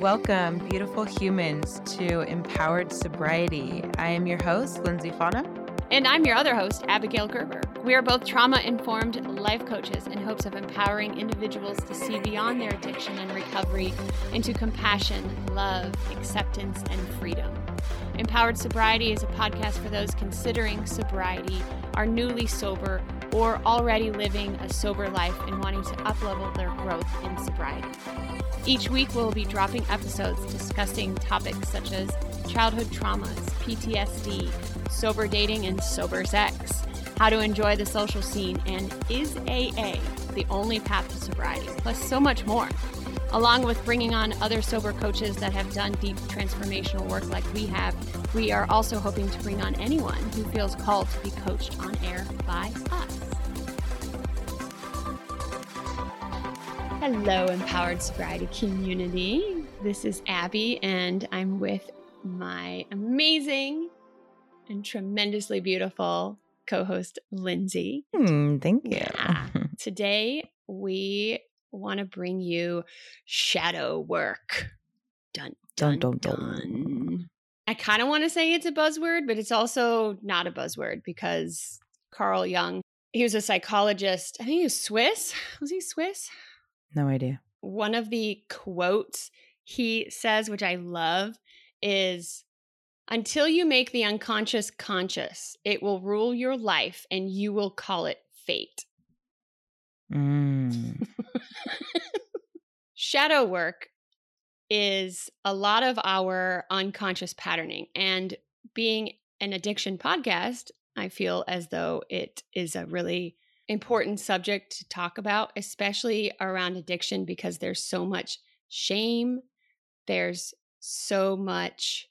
Welcome, beautiful humans, to Empowered Sobriety. I am your host, Lindsay Fano. And I'm your other host, Abigail Gerber. We are both trauma informed life coaches in hopes of empowering individuals to see beyond their addiction and recovery into compassion, love, acceptance, and freedom. Empowered Sobriety is a podcast for those considering sobriety, are newly sober, or already living a sober life and wanting to uplevel their growth in sobriety. Each week, we'll be dropping episodes discussing topics such as childhood traumas, PTSD, sober dating, and sober sex, how to enjoy the social scene, and is AA the only path to sobriety, plus so much more. Along with bringing on other sober coaches that have done deep transformational work like we have, we are also hoping to bring on anyone who feels called to be coached on air by us. Hello, Empowered Sobriety community. This is Abby, and I'm with my amazing and tremendously beautiful co host, Lindsay. Hmm, thank you. Yeah. Today, we want to bring you shadow work. Dun, dun, dun, dun. dun. I kind of want to say it's a buzzword, but it's also not a buzzword because Carl Jung, he was a psychologist. I think he was Swiss. Was he Swiss? No idea. One of the quotes he says, which I love, is until you make the unconscious conscious, it will rule your life and you will call it fate. Mm. Shadow work is a lot of our unconscious patterning. And being an addiction podcast, I feel as though it is a really important subject to talk about, especially around addiction, because there's so much shame, there's so much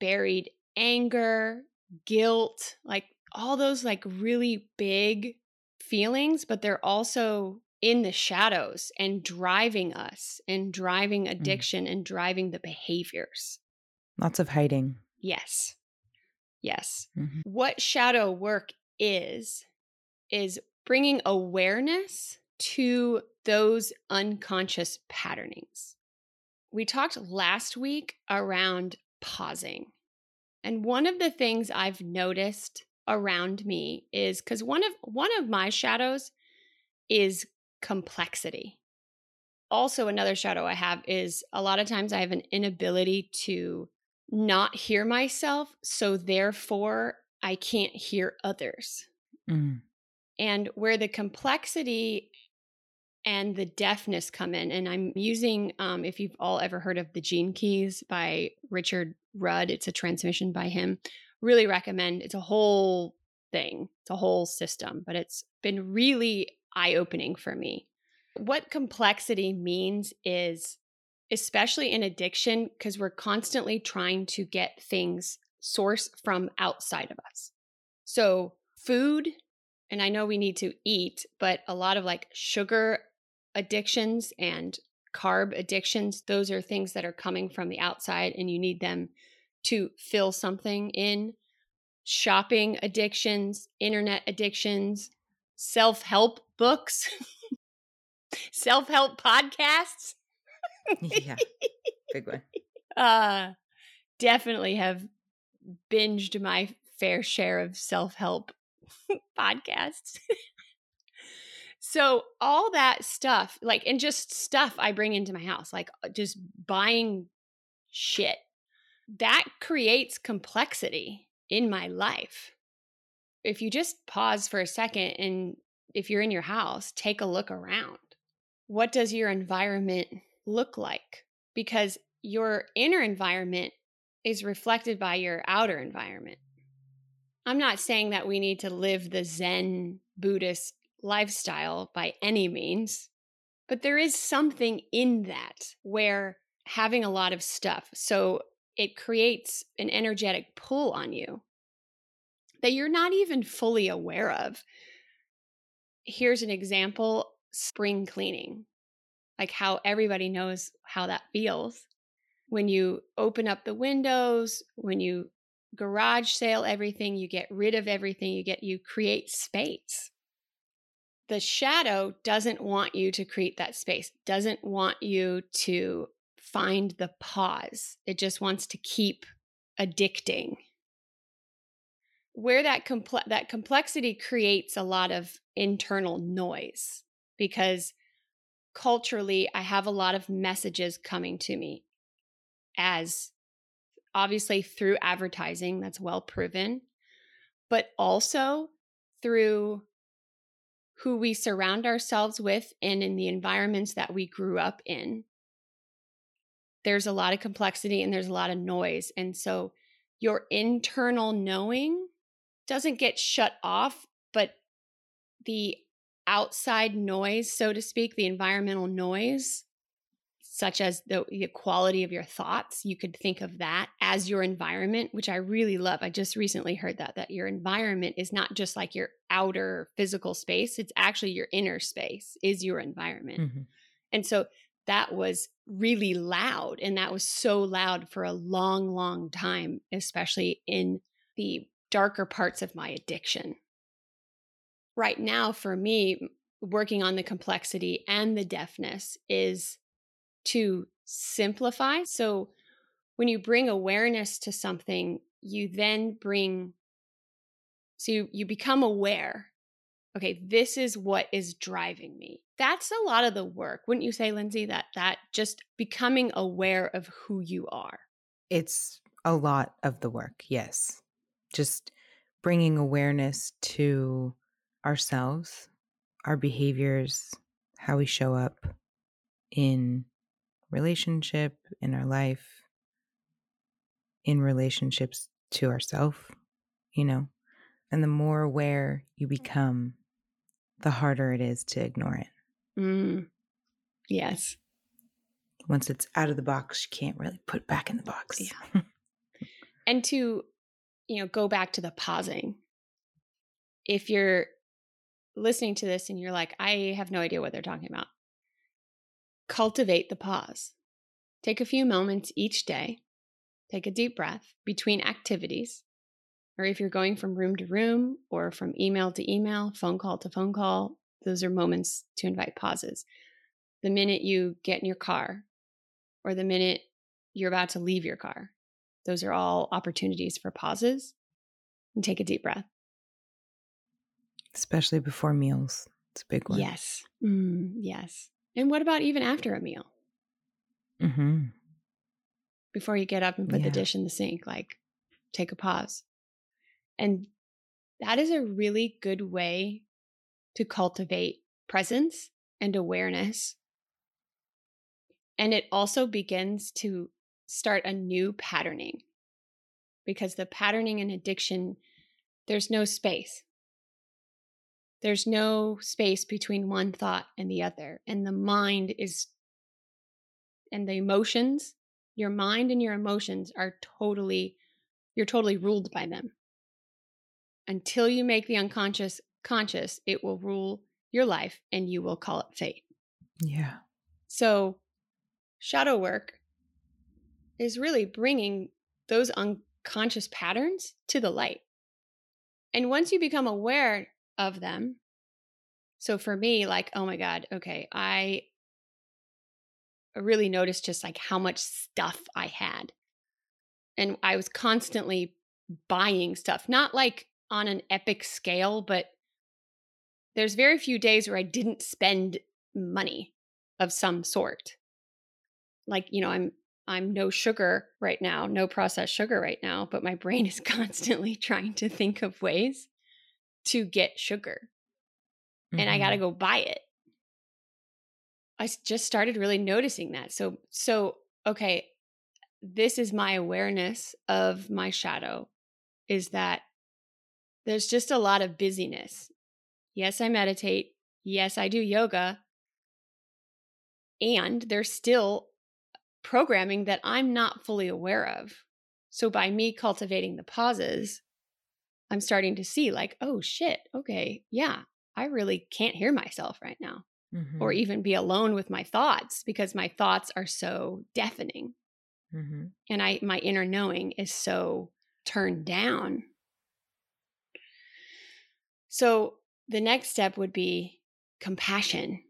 buried anger, guilt, like all those like really big feelings, but they're also in the shadows and driving us and driving mm. addiction mm. and driving the behaviors. Lots of hiding. Yes. Yes. Mm-hmm. What shadow work is, is bringing awareness to those unconscious patternings. We talked last week around pausing. And one of the things I've noticed around me is cuz one of one of my shadows is complexity. Also another shadow I have is a lot of times I have an inability to not hear myself, so therefore I can't hear others. Mm and where the complexity and the deafness come in. And I'm using, um, if you've all ever heard of the Gene Keys by Richard Rudd, it's a transmission by him. Really recommend. It's a whole thing, it's a whole system, but it's been really eye opening for me. What complexity means is, especially in addiction, because we're constantly trying to get things source from outside of us. So, food and I know we need to eat, but a lot of like sugar addictions and carb addictions, those are things that are coming from the outside and you need them to fill something in. Shopping addictions, internet addictions, self help books, self help podcasts. yeah, big one. Uh, definitely have binged my fair share of self help podcasts. so all that stuff, like, and just stuff I bring into my house, like uh, just buying shit, that creates complexity in my life. If you just pause for a second and if you're in your house, take a look around. What does your environment look like? Because your inner environment is reflected by your outer environment. I'm not saying that we need to live the Zen Buddhist lifestyle by any means, but there is something in that where having a lot of stuff, so it creates an energetic pull on you that you're not even fully aware of. Here's an example spring cleaning, like how everybody knows how that feels. When you open up the windows, when you garage sale everything, you get rid of everything, you get you create space. The shadow doesn't want you to create that space, doesn't want you to find the pause. It just wants to keep addicting. Where that comple- that complexity creates a lot of internal noise because culturally I have a lot of messages coming to me as obviously through advertising that's well proven, but also through who we surround ourselves with and in the environments that we grew up in. There's a lot of complexity and there's a lot of noise. And so your internal knowing doesn't get shut off, but the outside noise, so to speak, the environmental noise, such as the, the, quality of your thoughts, you could think of that as your environment, which I really love. I just recently heard that, that your environment is not just like your outer physical space, it's actually your inner space is your environment. Mm-hmm. And so that was really loud. And that was so loud for a long, long time, especially in the darker parts of my addiction right now for me working on the complexity and the deafness is to simplify so when you bring awareness to something you then bring so you, you become aware okay this is what is driving me. That's a lot of the work wouldn't you say lindsay that that just becoming aware of who you are? It's a lot of the work yes. Just bringing awareness to ourselves, our behaviors, how we show up in relationship, in our life, in relationships to ourself, you know. And the more aware you become, the harder it is to ignore it. Mm. Yes. Once it's out of the box, you can't really put back in the box. Yeah. and to, you know, go back to the pausing. If you're listening to this and you're like, I have no idea what they're talking about, cultivate the pause. Take a few moments each day. Take a deep breath between activities. Or if you're going from room to room or from email to email, phone call to phone call, those are moments to invite pauses. The minute you get in your car or the minute you're about to leave your car, those are all opportunities for pauses and take a deep breath especially before meals. It's a big one. Yes. Mm, yes. And what about even after a meal? Mm-hmm. Before you get up and put yeah. the dish in the sink, like take a pause. And that is a really good way to cultivate presence and awareness. And it also begins to start a new patterning because the patterning and addiction, there's no space. There's no space between one thought and the other. And the mind is, and the emotions, your mind and your emotions are totally, you're totally ruled by them. Until you make the unconscious conscious, it will rule your life and you will call it fate. Yeah. So, shadow work is really bringing those unconscious patterns to the light. And once you become aware of them. So for me, like, oh my God, okay, I really noticed just like how much stuff I had. And I was constantly buying stuff, not like on an epic scale, but there's very few days where I didn't spend money of some sort. Like, you know, I'm I'm no sugar right now, no processed sugar right now, but my brain is constantly trying to think of ways to get sugar mm-hmm. and I got to mm-hmm. go buy it. I just started really noticing that. So, so, okay, this is my awareness of my shadow is that there's just a lot of busyness. Yes, I meditate. Yes, I do yoga. And there's still programming that I'm not fully aware of. So, by me cultivating the pauses, I'm starting to see like, oh shit, okay, yeah, I really can't hear myself right now mm-hmm. or even be alone with my thoughts because my thoughts are so deafening. Mm-hmm. And I my inner knowing is so turned down. So the next step would be compassion,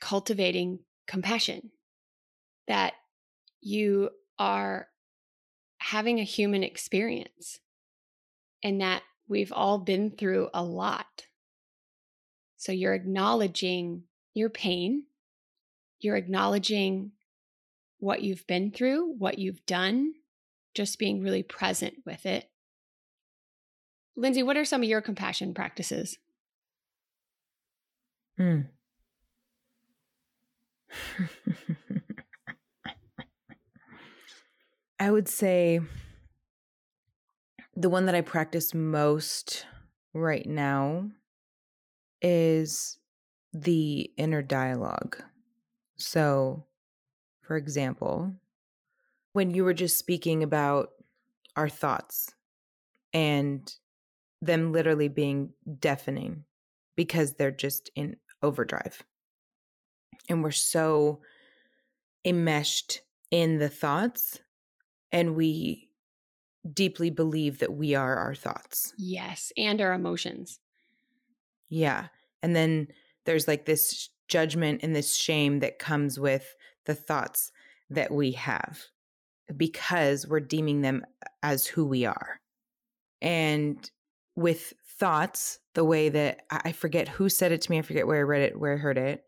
cultivating compassion. That you are having a human experience and that we've all been through a lot. So you're acknowledging your pain, you're acknowledging what you've been through, what you've done, just being really present with it. Lindsay, what are some of your compassion practices? Hmm. I would say the one that I practice most right now is the inner dialogue. So, for example, when you were just speaking about our thoughts and them literally being deafening because they're just in overdrive. And we're so enmeshed in the thoughts and we deeply believe that we are our thoughts. Yes, and our emotions. Yeah. And then there's like this judgment and this shame that comes with the thoughts that we have because we're deeming them as who we are. And with thoughts, the way that I forget who said it to me, I forget where I read it, where I heard it,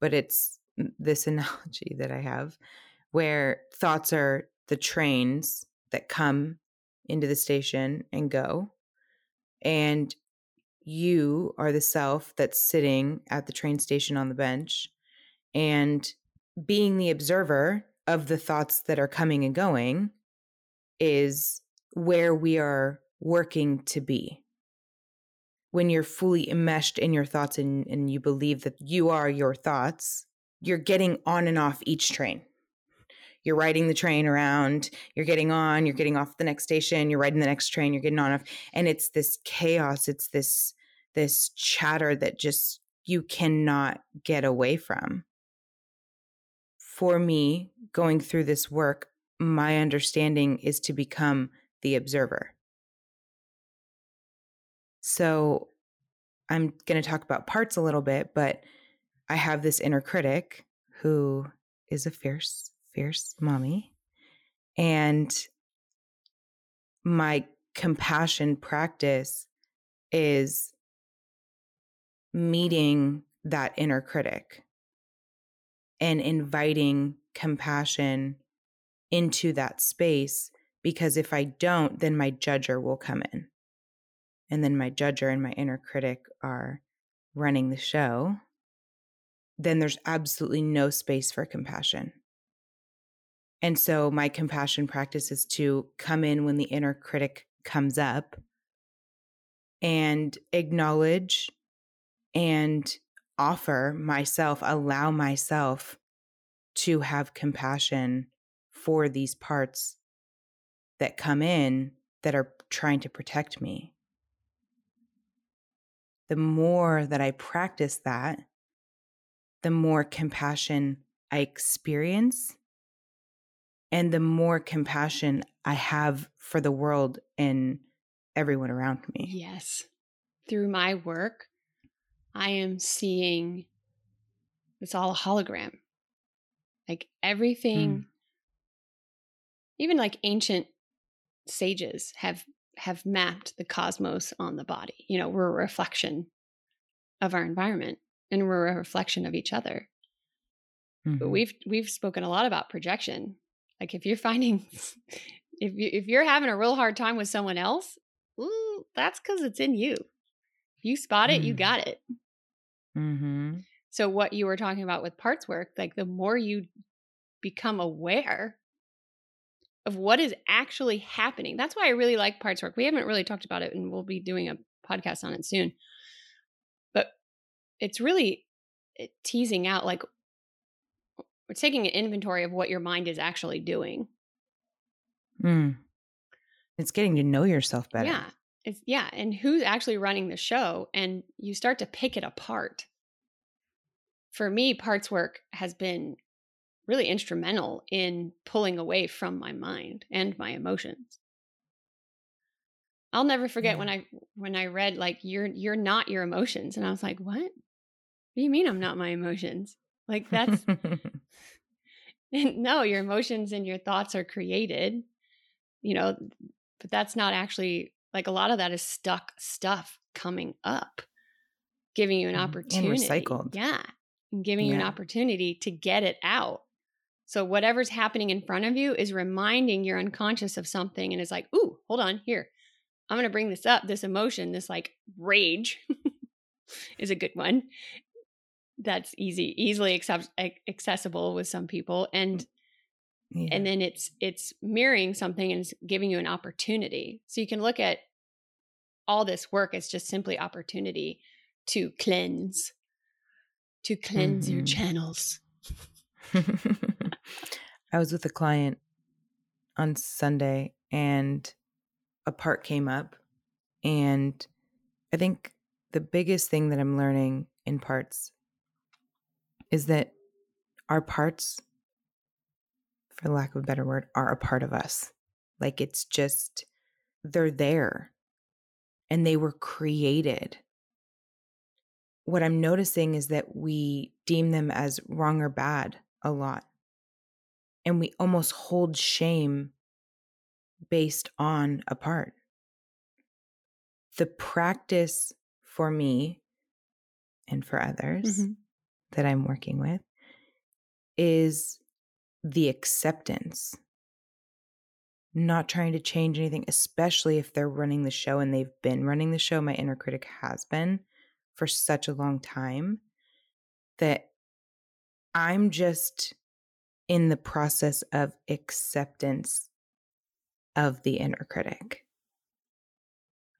but it's this analogy that I have where thoughts are the trains that come into the station and go. And you are the self that's sitting at the train station on the bench and being the observer of the thoughts that are coming and going is where we are working to be. When you're fully enmeshed in your thoughts and, and you believe that you are your thoughts, you're getting on and off each train you're riding the train around, you're getting on, you're getting off the next station, you're riding the next train, you're getting on off. And it's this chaos, it's this this chatter that just you cannot get away from. For me, going through this work, my understanding is to become the observer. So I'm going to talk about parts a little bit, but I have this inner critic who is a fierce fierce mommy. And my compassion practice is meeting that inner critic and inviting compassion into that space because if I don't, then my judger will come in. And then my judger and my inner critic are running the show. Then there's absolutely no space for compassion. And so my compassion practice is to come in when the inner critic comes up and acknowledge and offer myself, allow myself to have compassion for these parts that come in that are trying to protect me. The more that I practice that, the more compassion I experience and the more compassion I have for the world and everyone around me. Yes. Through my work, I am seeing it's all a hologram. Like everything, mm. even like ancient sages have have mapped the cosmos on the body. You know, we're a reflection of our environment and we're a reflection of each other. Mm-hmm. But we've we've spoken a lot about projection like if you're finding if you if you're having a real hard time with someone else, ooh, that's because it's in you. If you spot it, mm. you got it. Mm-hmm. So what you were talking about with parts work, like the more you become aware of what is actually happening. That's why I really like parts work. We haven't really talked about it and we'll be doing a podcast on it soon. But it's really eh, teasing out like we're taking an inventory of what your mind is actually doing. Mm. It's getting to know yourself better. Yeah. It's yeah, and who's actually running the show and you start to pick it apart. For me, parts work has been really instrumental in pulling away from my mind and my emotions. I'll never forget yeah. when I when I read like you're you're not your emotions and I was like, "What? What do you mean I'm not my emotions?" Like that's no, your emotions and your thoughts are created, you know, but that's not actually like a lot of that is stuck stuff coming up, giving you an mm, opportunity. And recycled. Yeah. And giving yeah. you an opportunity to get it out. So whatever's happening in front of you is reminding your unconscious of something and is like, ooh, hold on, here. I'm going to bring this up. This emotion, this like rage is a good one that's easy easily accept, accessible with some people and yeah. and then it's it's mirroring something and it's giving you an opportunity so you can look at all this work as just simply opportunity to cleanse to cleanse mm-hmm. your channels i was with a client on sunday and a part came up and i think the biggest thing that i'm learning in parts is that our parts, for lack of a better word, are a part of us. Like it's just, they're there and they were created. What I'm noticing is that we deem them as wrong or bad a lot. And we almost hold shame based on a part. The practice for me and for others mm-hmm that I'm working with is the acceptance. Not trying to change anything, especially if they're running the show and they've been running the show. My inner critic has been for such a long time that I'm just in the process of acceptance of the inner critic.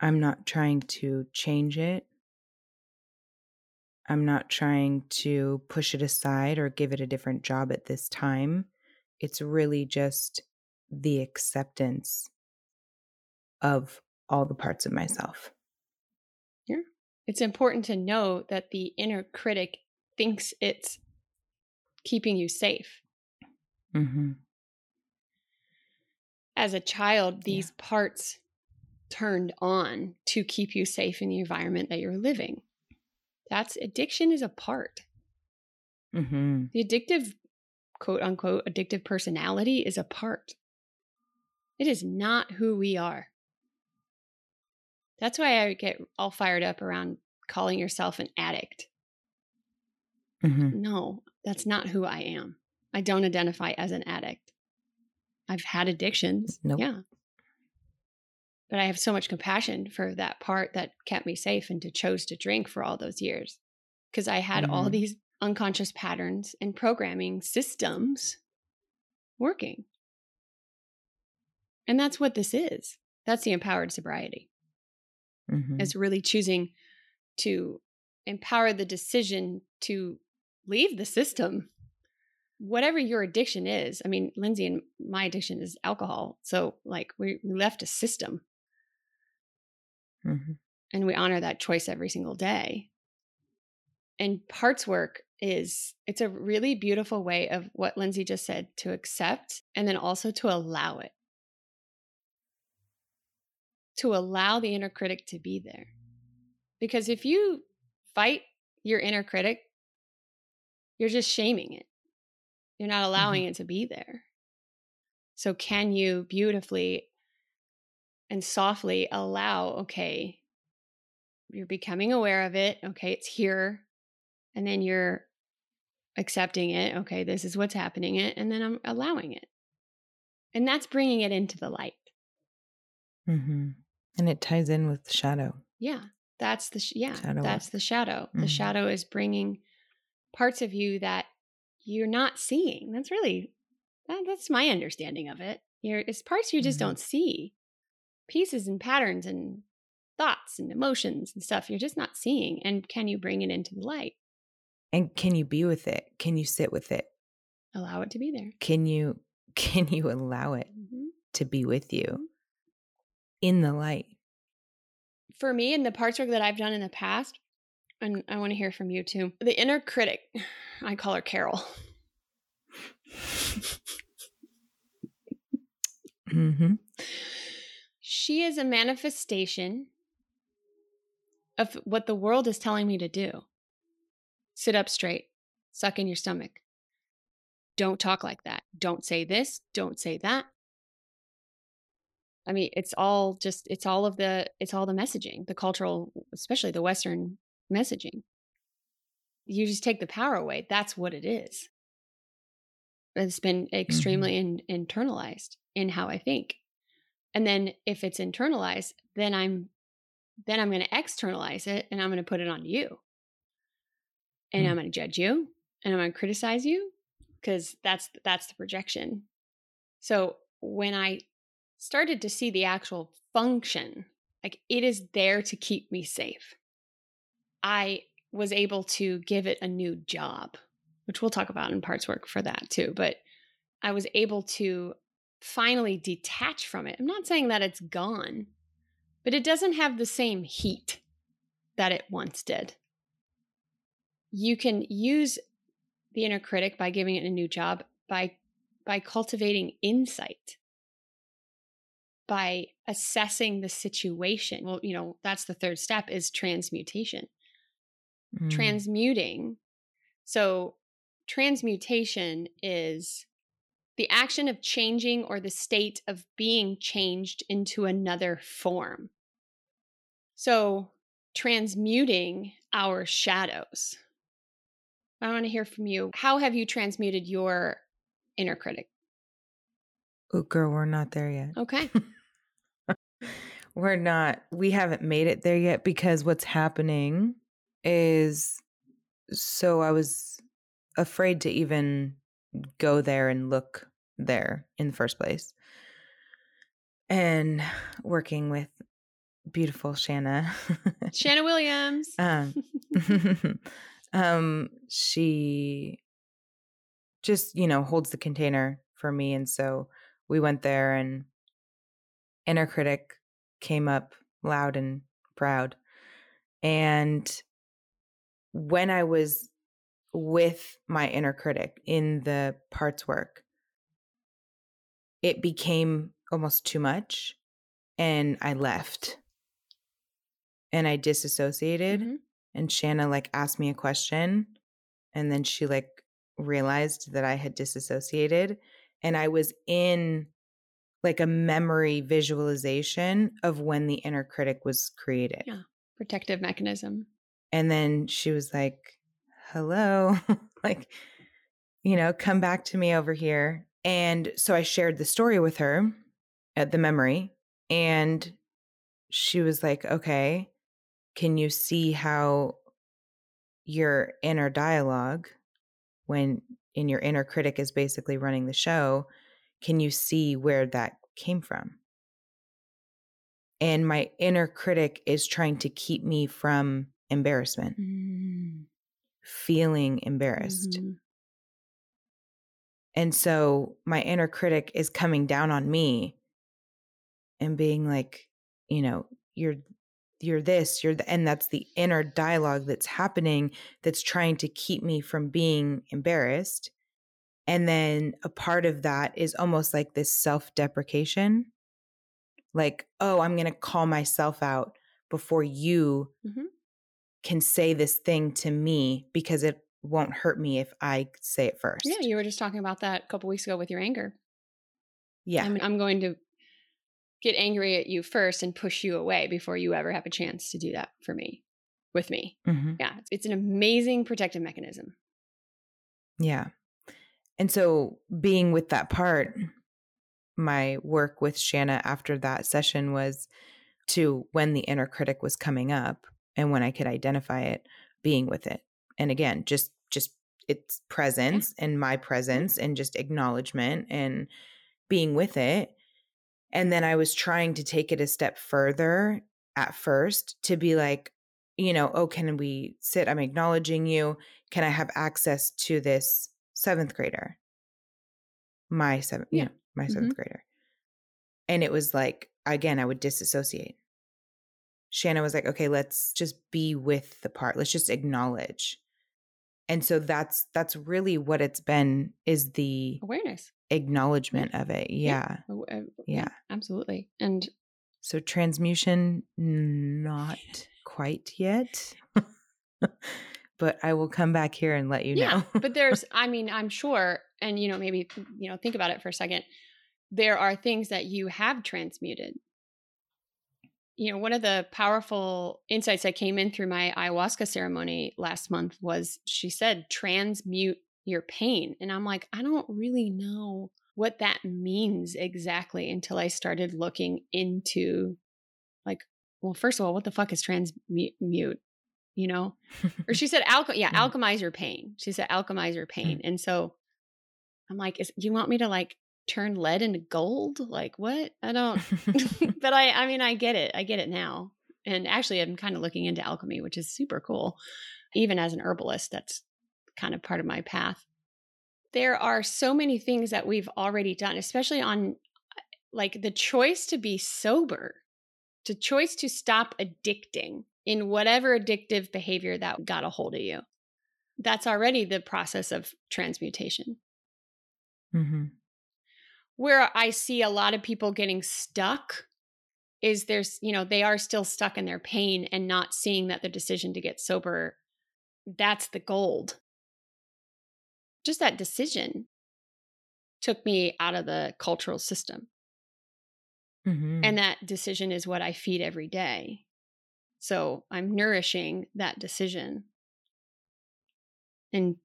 I'm not trying to change it. I'm not trying to push it aside or give it a different job at this time. It's really just the acceptance of all the parts of myself. Yeah. It's important to know that the inner critic thinks it's keeping you safe. Mm-hmm. As a child, these yeah. parts turned on to keep you safe in the environment that you're living. That's addiction is a part. Mm-hmm. The addictive, quote unquote, addictive personality is a part. It is not who we are. That's why I get all fired up around calling yourself an addict. Mm-hmm. No, that's not who I am. I don't identify as an addict. I've had addictions. Nope. Yeah but I have so much compassion for that part that kept me safe and to chose to drink for all those years because I had mm-hmm. all these unconscious patterns and programming systems working. And that's what this is. That's the empowered sobriety. Mm-hmm. It's really choosing to empower the decision to leave the system. Whatever your addiction is, I mean, Lindsay and my addiction is alcohol. So, like, we, we left a system Mm-hmm. And we honor that choice every single day. And parts work is it's a really beautiful way of what Lindsay just said to accept and then also to allow it. To allow the inner critic to be there. Because if you fight your inner critic, you're just shaming it. You're not allowing mm-hmm. it to be there. So, can you beautifully and softly allow, okay, you're becoming aware of it. Okay, it's here. And then you're accepting it. Okay, this is what's happening it. And then I'm allowing it. And that's bringing it into the light. Mm-hmm. And it ties in with the shadow. Yeah. That's the, sh- yeah, shadow that's work. the shadow. Mm-hmm. The shadow is bringing parts of you that you're not seeing. That's really, that, that's my understanding of it. You're, it's parts you just mm-hmm. don't see pieces and patterns and thoughts and emotions and stuff you're just not seeing. And can you bring it into the light? And can you be with it? Can you sit with it? Allow it to be there. Can you can you allow it mm-hmm. to be with you mm-hmm. in the light? For me, in the parts work that I've done in the past, and I want to hear from you too. The inner critic, I call her Carol. mm-hmm. She is a manifestation of what the world is telling me to do. Sit up straight, suck in your stomach. don't talk like that. Don't say this, don't say that. I mean, it's all just it's all of the it's all the messaging, the cultural, especially the western messaging. You just take the power away. That's what it is. It's been extremely mm-hmm. in, internalized in how I think. And then if it's internalized, then I'm then I'm going to externalize it and I'm going to put it on you. And mm. I'm going to judge you and I'm going to criticize you because that's that's the projection. So when I started to see the actual function, like it is there to keep me safe. I was able to give it a new job, which we'll talk about in parts work for that too, but I was able to finally detach from it. I'm not saying that it's gone, but it doesn't have the same heat that it once did. You can use the inner critic by giving it a new job by by cultivating insight by assessing the situation well you know that's the third step is transmutation mm. transmuting so transmutation is the action of changing or the state of being changed into another form so transmuting our shadows I want to hear from you. How have you transmuted your inner critic? Oh, girl, we're not there yet. Okay. we're not, we haven't made it there yet because what's happening is so I was afraid to even go there and look there in the first place. And working with beautiful Shanna. Shanna Williams. um, um she just you know holds the container for me and so we went there and inner critic came up loud and proud and when i was with my inner critic in the parts work it became almost too much and i left and i disassociated mm-hmm and Shanna like asked me a question and then she like realized that I had disassociated and I was in like a memory visualization of when the inner critic was created. Yeah. Protective mechanism. And then she was like, "Hello." like you know, come back to me over here. And so I shared the story with her at the memory and she was like, "Okay." can you see how your inner dialogue when in your inner critic is basically running the show can you see where that came from and my inner critic is trying to keep me from embarrassment mm. Feeling embarrassed mm-hmm. and so my inner critic is coming down on me and being like you know you're you're this you're the, and that's the inner dialogue that's happening that's trying to keep me from being embarrassed and then a part of that is almost like this self-deprecation like oh i'm going to call myself out before you mm-hmm. Can say this thing to me because it won't hurt me if i say it first yeah you were just talking about that a couple weeks ago with your anger yeah I'm, I'm going to get angry at you first and push you away before you ever have a chance to do that for me with me. Mm-hmm. Yeah, it's an amazing protective mechanism. Yeah. And so being with that part, my work with Shanna after that session was to when the inner critic was coming up and when I could identify it, being with it. And again, just just its presence and my presence and just acknowledgement and being with it and then I was trying to take it a step further at first to be like, you know, oh, can we sit? I'm acknowledging you. Can I have access to this seventh grader? My seventh, yeah, you know, my 7th mm-hmm. grader. And it was like, again, I would disassociate. Shanna was like, okay, let's just be with the part. Let's just acknowledge. And so that's that's really what it's been is the awareness acknowledgement of it. Yeah. Yeah. Uh, yeah. Absolutely. And so transmutation, not quite yet, but I will come back here and let you yeah, know. but there's, I mean, I'm sure, and you know, maybe, you know, think about it for a second. There are things that you have transmuted. You know, one of the powerful insights that came in through my ayahuasca ceremony last month was she said, transmute your pain. And I'm like, I don't really know what that means exactly until I started looking into like, well, first of all, what the fuck is transmute? You know, or she said, alch- yeah, mm. alchemize your pain. She said, alchemize your pain. Mm. And so I'm like, is, you want me to like turn lead into gold? Like what? I don't, but I, I mean, I get it. I get it now. And actually, I'm kind of looking into alchemy, which is super cool. Even as an herbalist, that's kind of part of my path there are so many things that we've already done, especially on like the choice to be sober, the choice to stop addicting in whatever addictive behavior that got a hold of you. That's already the process of transmutation. Mm-hmm. Where I see a lot of people getting stuck is there's, you know, they are still stuck in their pain and not seeing that the decision to get sober, that's the gold just that decision took me out of the cultural system. Mm-hmm. And that decision is what I feed every day. So I'm nourishing that decision and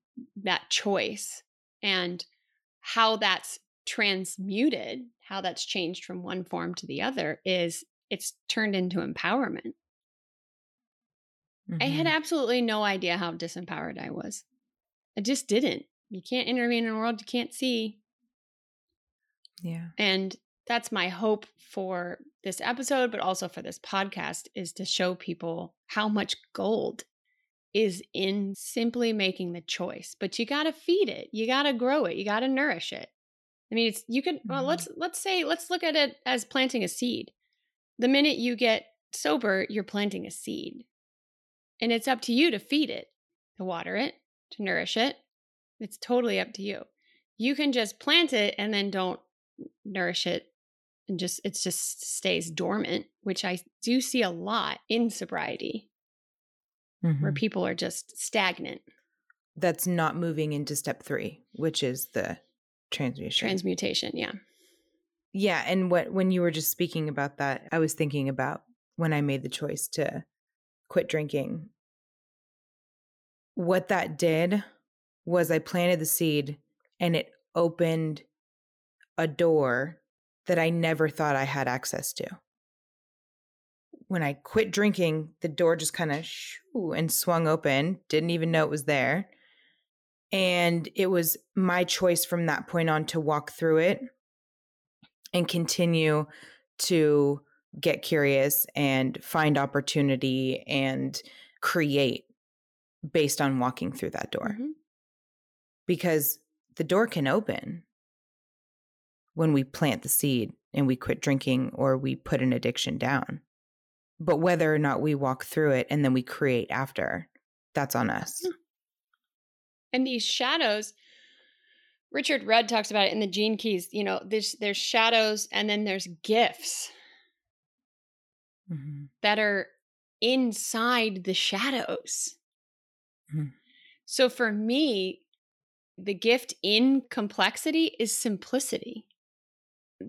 that choice and how that's transmuted, how that's changed from one form to the other is it's turned into empowerment. Mm-hmm. I had mm-hmm. absolutely no idea how disempowered I was. I just didn't. You can't intervene in a world you can't see. Yeah. And that's my hope for this episode, but also for this podcast is to show people how much gold is in simply making the choice. But you got to feed it. You got to grow it. You got to nourish it. I mean, it's you can well, mm-hmm. let's let's say let's look at it as planting a seed. The minute you get sober, you're planting a seed. And it's up to you to feed it, to water it, to nourish it, it's totally up to you. You can just plant it and then don't nourish it and just it just stays dormant, which I do see a lot in sobriety. Mm-hmm. Where people are just stagnant. That's not moving into step 3, which is the transmutation. Transmutation, yeah. Yeah, and what when you were just speaking about that, I was thinking about when I made the choice to quit drinking. What that did was I planted the seed and it opened a door that I never thought I had access to. When I quit drinking, the door just kind of and swung open, didn't even know it was there. And it was my choice from that point on to walk through it and continue to get curious and find opportunity and create based on walking through that door. Mm-hmm because the door can open when we plant the seed and we quit drinking or we put an addiction down. But whether or not we walk through it and then we create after, that's on us. And these shadows, Richard Rudd talks about it in the Gene Keys. You know, there's there's shadows and then there's gifts mm-hmm. that are inside the shadows. Mm-hmm. So for me, the gift in complexity is simplicity.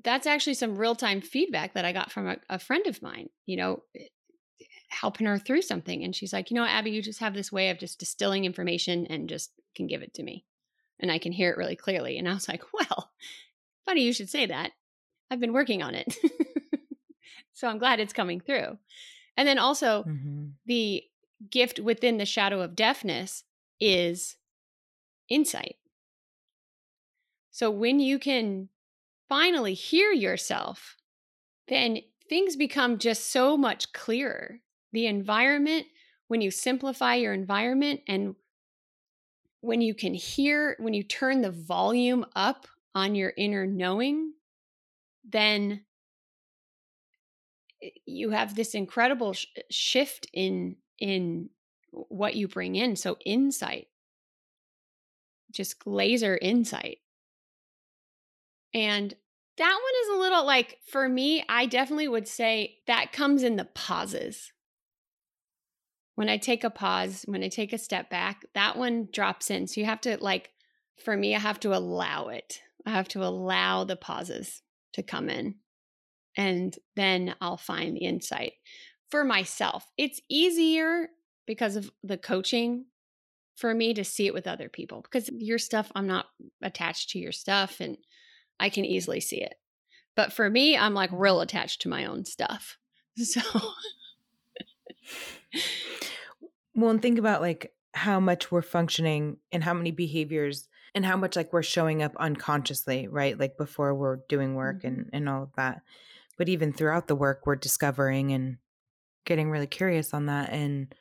That's actually some real time feedback that I got from a, a, friend of mine, you know, eh, helping her through something. And she's like, you know, Abby, you just have this way of just distilling information and just can give it to me. And I can hear it really clearly. And I was like, well, funny you should say that. I've been working on it. so I'm glad it's coming through. And then also, mm-hmm. the gift within the shadow of deafness is insight. So when you can finally hear yourself, then things become just so much clearer. The environment, when you simplify your environment and when you can hear, when you turn the volume up on your inner knowing, then you have this incredible sh- uh, shift in in what you bring in so insight. Just laser insight. And that one is a little like, for me, I definitely would say that comes in the pauses when I take a pause, when I take a step back, that one drops in. So you have to, like, for me, I have to allow it. I have to allow the pauses to come in. And then I'll find the insight for myself. It's easier because of the coaching for me to see it with other people because your stuff, I'm not attached to your stuff and I can easily see it. But for me, I'm like real attached to my own stuff. So. Well, and think about like how much we're functioning and how many behaviors and how much like we're showing up unconsciously, right? Like before we're doing work mm-hmm. and, and all of that. But even throughout the work, we're discovering and getting really curious on that. And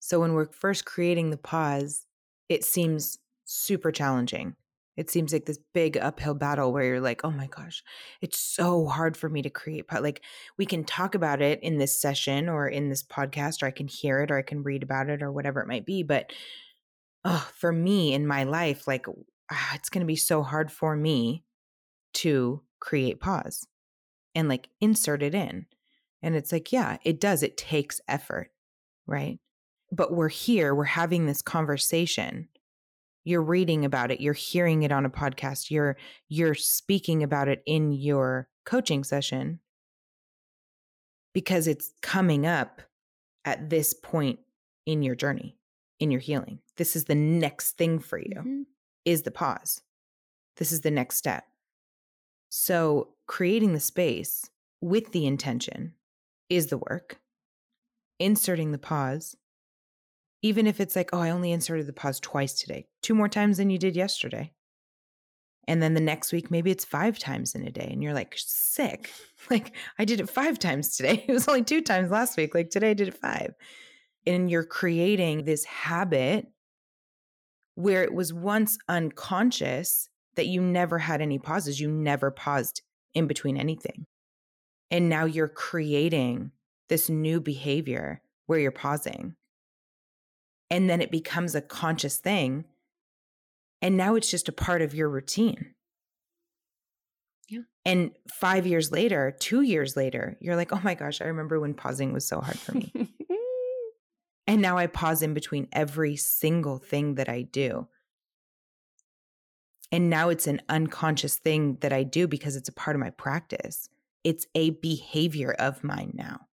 so when we're first creating the pause, it seems super challenging it seems like this big uphill battle where you're like, oh my gosh, it's so hard for me to create. But like, we can talk about it in this session or in this podcast, or I can hear it or I can read about it or whatever it might be. But oh, for me in my life, like, ah, it's going to be so hard for me to create pause and like insert it in. And it's like, yeah, it does. It takes effort, right? But we're here, we're having this conversation you're reading about it you're hearing it on a podcast you're you're speaking about it in your coaching session. Because it's coming up at this point in your journey in your healing. This is the next thing for you mm-hmm. is the pause. This is the next step. So creating the space with the intention is the work. Inserting the pause even if it's like, oh, I only inserted the pause twice today, two more times than you did yesterday. And then the next week, maybe it's five times in a day. And you're like, sick. Like, I did it five times today. It was only two times last week. Like, today I did it five. And you're creating this habit where it was once unconscious that you never had any pauses. You never paused in between anything. And now you're creating this new behavior where you're pausing and then it becomes a conscious thing and now it's just a part of your routine. Yeah. And 5 years later 2 years later you're like oh my gosh i remember when pausing was so hard for me. And now i pause in between every single thing that i do. And now it's an unconscious thing that i do because it's a part of my practice. It's a behavior of mine now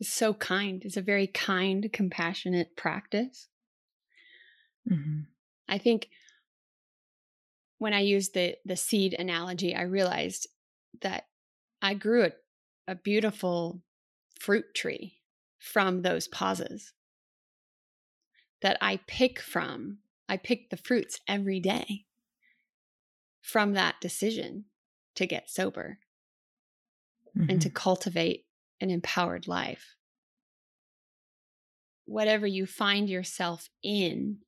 it's so kind. It's a very kind, compassionate practice. Mm-hmm. I think when I used the the seed analogy, I realized that I grew a, a beautiful fruit tree from those pauses that I pick from. I pick the fruits every day from that decision to get sober mm-hmm. and to mm-hmm. cultivate an empowered life. Whatever you find yourself in,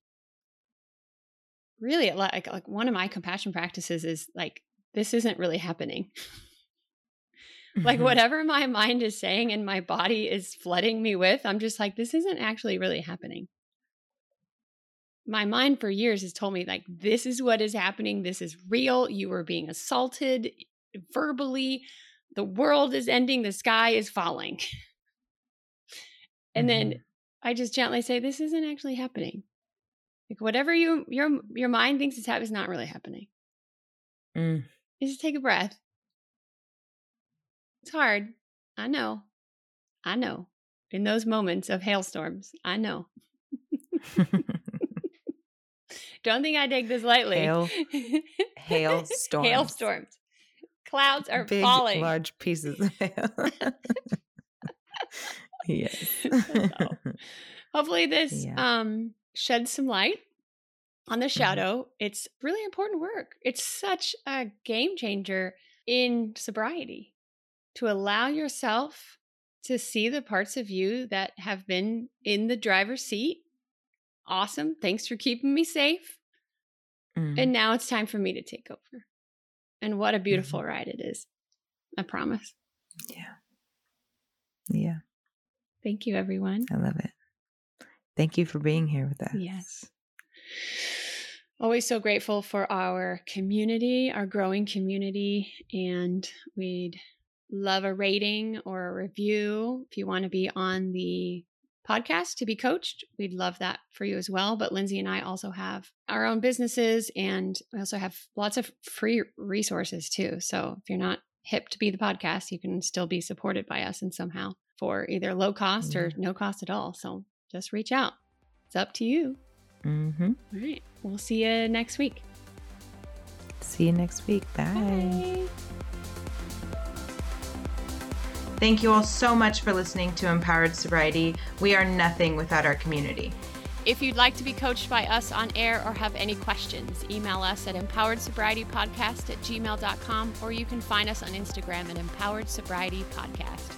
really, like, like one of my compassion practices is like, this isn't really happening. like, mm-hmm. whatever my mind is saying and my body is flooding me with, I'm just like, this isn't actually really happening my mind for years has told me like this is what is happening this is real you are being assaulted verbally the world is ending, the sky is falling. and mm-hmm. then I just gently say, this isn't actually happening. Like whatever you your your mind thinks is happening is not really happening. Mm. You just take a breath. It's hard. I know. I know. In those moments of hailstorms, I know. Don't think I take this lightly. Hail, hail storms. Hailstorms. Clouds are Big, falling. Large pieces of hail. yes. so, hopefully this yeah. um sheds some light on the mm-hmm. shadow. Mm-hmm. It's really important work. It's such a game changer in sobriety to allow yourself to see the parts of you that have been in the driver's seat. Awesome. Thanks for keeping me safe. Mm-hmm. And now it's time for me to take over. And what a beautiful mm-hmm. ride it is. I promise. Yeah. Yeah. Thank you, everyone. I love it. Thank you for being here with us. Yes. Always so grateful for our community, our growing community, and we'd love a rating or a review if you want to be on the podcast to be coached, we'd love that for you as well. But Lindsay and I also have our own businesses and we also have lots of free resources too. So if you're not hip to be the podcast, you can still be supported by us and somehow for either low cost or no cost at all. So just reach out. It's up to you. Mm-hmm. All right. We'll see you next week. See you next week. Bye. Bye. Thank you all so much for listening to Empowered Sobriety. We are nothing without our community. If you'd like to be coached by us on air or have any questions, email us at empoweredsobrietypodcast at gmail.com or you can find us on Instagram at Empowered Sobriety Podcast.